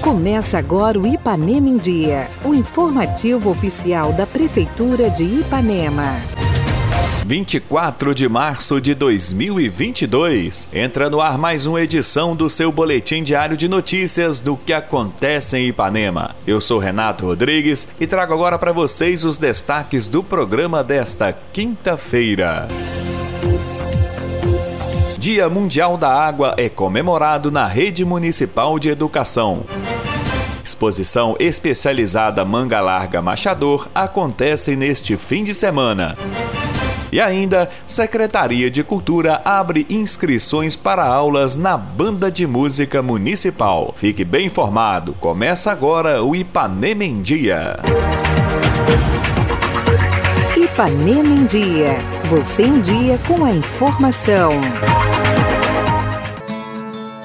Começa agora o Ipanema em Dia, o informativo oficial da Prefeitura de Ipanema. 24 de março de 2022. Entra no ar mais uma edição do seu boletim diário de notícias do que acontece em Ipanema. Eu sou Renato Rodrigues e trago agora para vocês os destaques do programa desta quinta-feira. Dia Mundial da Água é comemorado na Rede Municipal de Educação. Exposição especializada Manga Larga Machador acontece neste fim de semana. E ainda, Secretaria de Cultura abre inscrições para aulas na Banda de Música Municipal. Fique bem informado. Começa agora o Ipanema em Dia. Ipanema em Dia. Você em dia com a informação.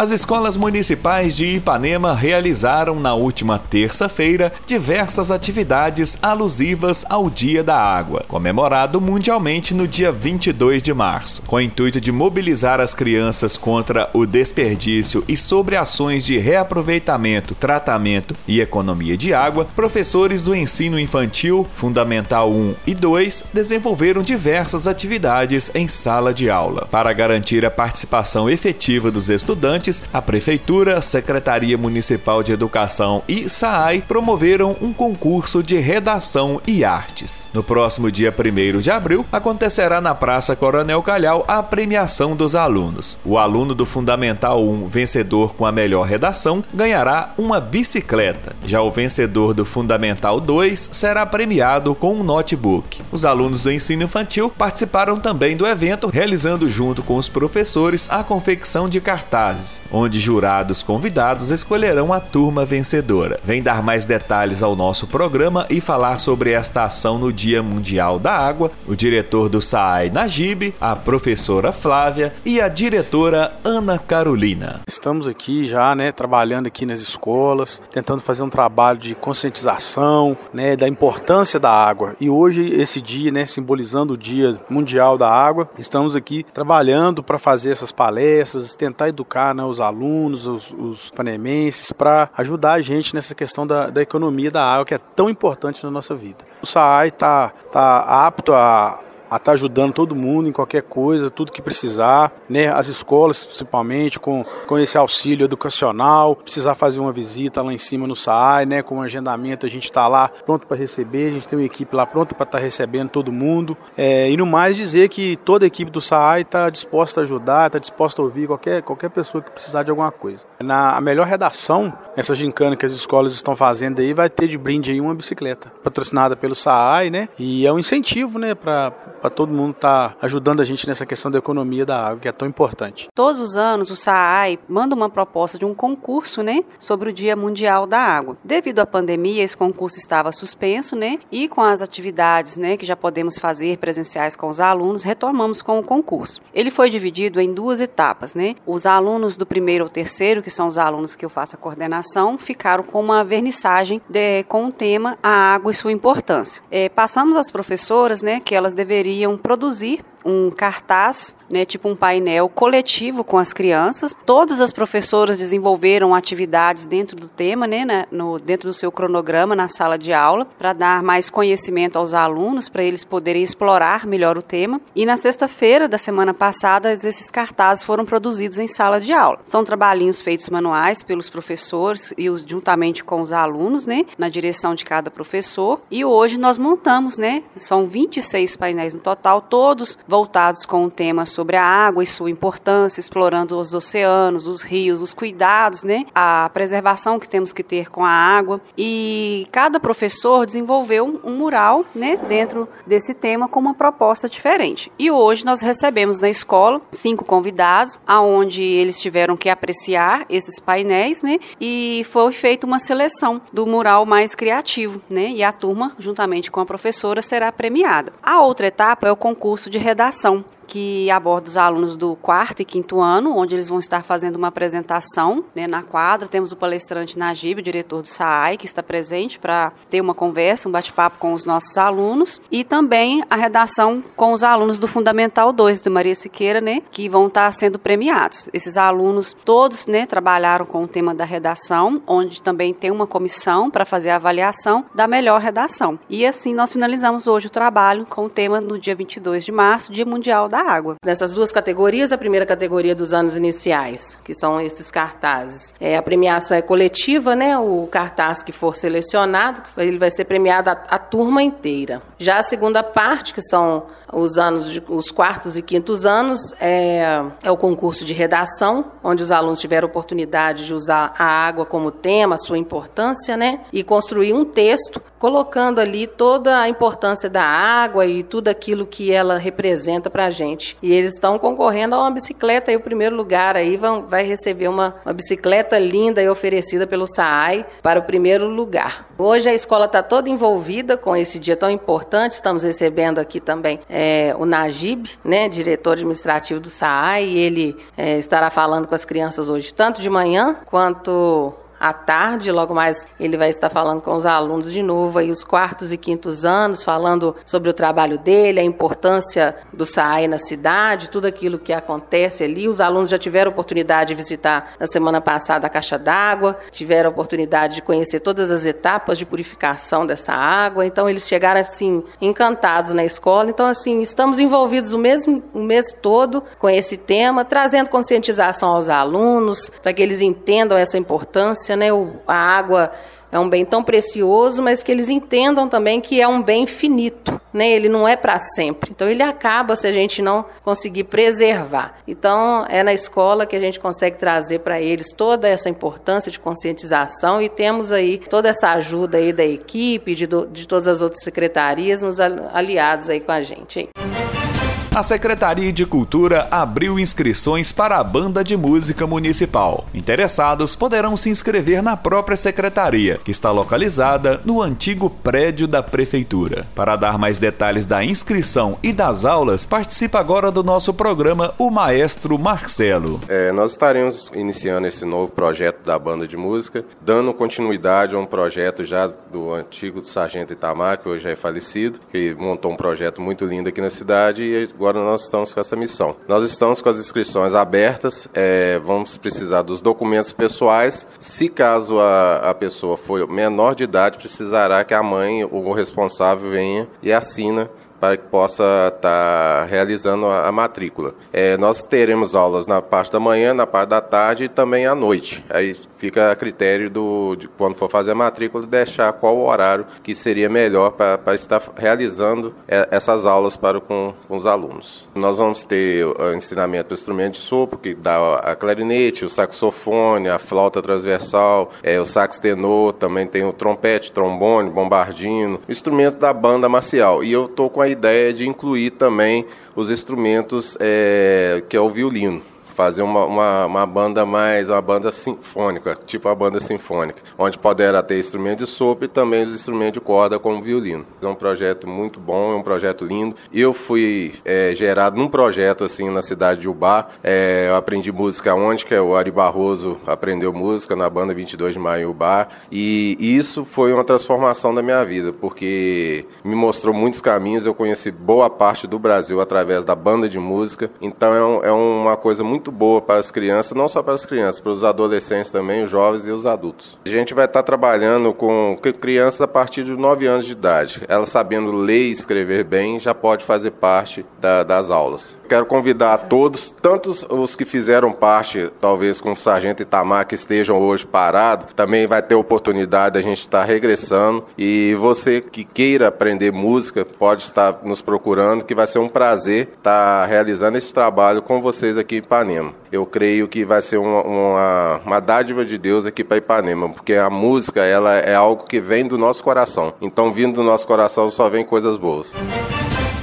As escolas municipais de Ipanema realizaram na última terça-feira diversas atividades alusivas ao Dia da Água, comemorado mundialmente no dia 22 de março, com o intuito de mobilizar as crianças contra o desperdício e sobre ações de reaproveitamento, tratamento e economia de água. Professores do ensino infantil, fundamental 1 e 2, desenvolveram diversas atividades em sala de aula para garantir a participação efetiva dos estudantes a Prefeitura, Secretaria Municipal de Educação e SAAI promoveram um concurso de redação e artes. No próximo dia 1 de abril, acontecerá na Praça Coronel Calhau a premiação dos alunos. O aluno do Fundamental 1, vencedor com a melhor redação, ganhará uma bicicleta. Já o vencedor do Fundamental 2 será premiado com um notebook. Os alunos do ensino infantil participaram também do evento, realizando junto com os professores a confecção de cartazes onde jurados convidados escolherão a turma vencedora. Vem dar mais detalhes ao nosso programa e falar sobre esta ação no Dia Mundial da Água, o diretor do SAAI Najib, a professora Flávia e a diretora Ana Carolina. Estamos aqui já, né, trabalhando aqui nas escolas, tentando fazer um trabalho de conscientização, né, da importância da água. E hoje esse dia, né, simbolizando o Dia Mundial da Água, estamos aqui trabalhando para fazer essas palestras, tentar educar né, os alunos, os, os panemenses, para ajudar a gente nessa questão da, da economia da água, que é tão importante na nossa vida. O SAAI está tá apto a a estar tá ajudando todo mundo em qualquer coisa, tudo que precisar, né? As escolas, principalmente, com, com esse auxílio educacional, precisar fazer uma visita lá em cima no SAAI, né? Com o agendamento, a gente está lá pronto para receber, a gente tem uma equipe lá pronta para estar tá recebendo todo mundo. É, e no mais dizer que toda a equipe do SAAI está disposta a ajudar, está disposta a ouvir qualquer, qualquer pessoa que precisar de alguma coisa. Na a melhor redação, essa gincana que as escolas estão fazendo aí, vai ter de brinde aí uma bicicleta, patrocinada pelo SAAI, né? E é um incentivo, né, para para todo mundo estar tá ajudando a gente nessa questão da economia da água, que é tão importante. Todos os anos o SAAI manda uma proposta de um concurso, né, sobre o Dia Mundial da Água. Devido à pandemia, esse concurso estava suspenso, né, e com as atividades, né, que já podemos fazer presenciais com os alunos, retomamos com o concurso. Ele foi dividido em duas etapas, né? Os alunos do primeiro ou terceiro, que são os alunos que eu faço a coordenação, ficaram com uma vernissagem de, com o tema a água e sua importância. É, passamos às professoras, né, que elas deveriam deveriam produzir um cartaz, né, tipo um painel coletivo com as crianças. Todas as professoras desenvolveram atividades dentro do tema, né, no, dentro do seu cronograma na sala de aula, para dar mais conhecimento aos alunos, para eles poderem explorar melhor o tema. E na sexta-feira da semana passada, esses cartazes foram produzidos em sala de aula. São trabalhinhos feitos manuais pelos professores e os, juntamente com os alunos, né, na direção de cada professor. E hoje nós montamos, né, são 26 painéis no total, todos voltados com o tema sobre a água e sua importância, explorando os oceanos, os rios, os cuidados, né? A preservação que temos que ter com a água. E cada professor desenvolveu um mural, né, dentro desse tema com uma proposta diferente. E hoje nós recebemos na escola cinco convidados, aonde eles tiveram que apreciar esses painéis, né? E foi feita uma seleção do mural mais criativo, né? E a turma, juntamente com a professora, será premiada. A outra etapa é o concurso de redação redação que aborda os alunos do quarto e quinto ano, onde eles vão estar fazendo uma apresentação né, na quadra. Temos o palestrante Najib, o diretor do SAAI, que está presente para ter uma conversa, um bate-papo com os nossos alunos. E também a redação com os alunos do Fundamental 2 de Maria Siqueira, né, que vão estar sendo premiados. Esses alunos todos né, trabalharam com o tema da redação, onde também tem uma comissão para fazer a avaliação da melhor redação. E assim nós finalizamos hoje o trabalho com o tema no dia 22 de março, Dia Mundial da Água. Nessas duas categorias, a primeira categoria dos anos iniciais, que são esses cartazes. É, a premiação é coletiva, né? O cartaz que for selecionado, ele vai ser premiado a, a turma inteira. Já a segunda parte, que são os anos, de, os quartos e quintos anos, é, é o concurso de redação, onde os alunos tiveram oportunidade de usar a água como tema, sua importância, né? E construir um texto colocando ali toda a importância da água e tudo aquilo que ela representa para a gente. E eles estão concorrendo a uma bicicleta, aí o primeiro lugar aí vão, vai receber uma, uma bicicleta linda e oferecida pelo SAAI para o primeiro lugar. Hoje a escola está toda envolvida com esse dia tão importante, estamos recebendo aqui também é, o Najib, né, diretor administrativo do SAAI, e ele é, estará falando com as crianças hoje, tanto de manhã quanto à tarde. Logo mais ele vai estar falando com os alunos de novo, aí os quartos e quintos anos, falando sobre o trabalho dele, a importância do SAAI na cidade, tudo aquilo que acontece ali. Os alunos já tiveram oportunidade de visitar na semana passada a caixa d'água, tiveram oportunidade de conhecer todas as etapas de purificação dessa água. Então eles chegaram assim encantados na escola. Então assim estamos envolvidos o mesmo o mês todo com esse tema, trazendo conscientização aos alunos para que eles entendam essa importância né? O, a água é um bem tão precioso, mas que eles entendam também que é um bem finito, né? Ele não é para sempre. Então ele acaba se a gente não conseguir preservar. Então é na escola que a gente consegue trazer para eles toda essa importância de conscientização e temos aí toda essa ajuda aí da equipe, de, do, de todas as outras secretarias, nos aliados aí com a gente. Hein? A Secretaria de Cultura abriu inscrições para a Banda de Música Municipal. Interessados poderão se inscrever na própria secretaria, que está localizada no antigo prédio da Prefeitura. Para dar mais detalhes da inscrição e das aulas, participa agora do nosso programa o maestro Marcelo. É, nós estaremos iniciando esse novo projeto da Banda de Música, dando continuidade a um projeto já do antigo Sargento Itamar, que hoje é falecido, que montou um projeto muito lindo aqui na cidade e agora nós estamos com essa missão. Nós estamos com as inscrições abertas, é, vamos precisar dos documentos pessoais. Se caso a, a pessoa for menor de idade, precisará que a mãe ou o responsável venha e assina para que possa estar tá realizando a, matrícula. É, nós teremos aulas na parte da manhã, na parte da tarde e também à noite. Aí fica a critério do, de quando for fazer a matrícula, deixar qual horário que seria melhor para estar realizando é, essas aulas para com, com, os alunos. Nós vamos ter o ensinamento do instrumento de sopro, que dá a clarinete, o saxofone, a flauta transversal, é, o sax tenor, também tem o trompete, trombone, bombardino, instrumento da banda marcial. E eu estou com a ideia de incluir também os instrumentos é, que é o violino fazer uma, uma, uma, banda mais, uma banda sinfônica, tipo a banda sinfônica, onde poderá ter instrumento de sopro e também os instrumentos de corda como violino. É um projeto muito bom, é um projeto lindo. Eu fui é, gerado num projeto assim na cidade de Ubá, é, eu aprendi música onde que é o Ari Barroso aprendeu música na banda 22 de Maio Ubá e isso foi uma transformação da minha vida, porque me mostrou muitos caminhos, eu conheci boa parte do Brasil através da banda de música, então é, um, é uma coisa muito muito boa para as crianças, não só para as crianças, para os adolescentes também, os jovens e os adultos. A gente vai estar trabalhando com crianças a partir de 9 anos de idade. Ela sabendo ler e escrever bem, já pode fazer parte da, das aulas. Quero convidar a todos, tanto os que fizeram parte, talvez com o Sargento Itamar, que estejam hoje parados, também vai ter oportunidade, a gente estar regressando. E você que queira aprender música, pode estar nos procurando, que vai ser um prazer estar realizando esse trabalho com vocês aqui em Ipanema. Eu creio que vai ser uma, uma, uma dádiva de Deus aqui para Ipanema, porque a música ela é algo que vem do nosso coração. Então, vindo do nosso coração, só vem coisas boas.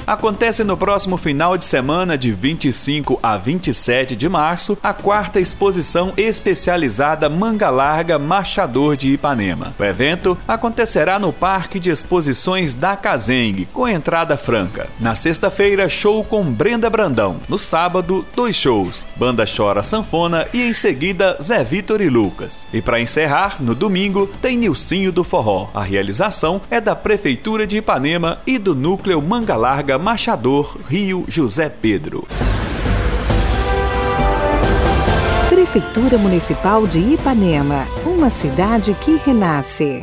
Acontece no próximo final de semana, de 25 a 27 de março, a quarta exposição especializada Manga Larga Marchador de Ipanema. O evento acontecerá no Parque de Exposições da Cazeng, com entrada franca. Na sexta-feira, show com Brenda Brandão. No sábado, dois shows: Banda Chora Sanfona e em seguida Zé Vitor e Lucas. E para encerrar, no domingo, tem Nilcinho do Forró. A realização é da Prefeitura de Ipanema e do Núcleo Manga Larga Machador, Rio José Pedro. Prefeitura Municipal de Ipanema, uma cidade que renasce.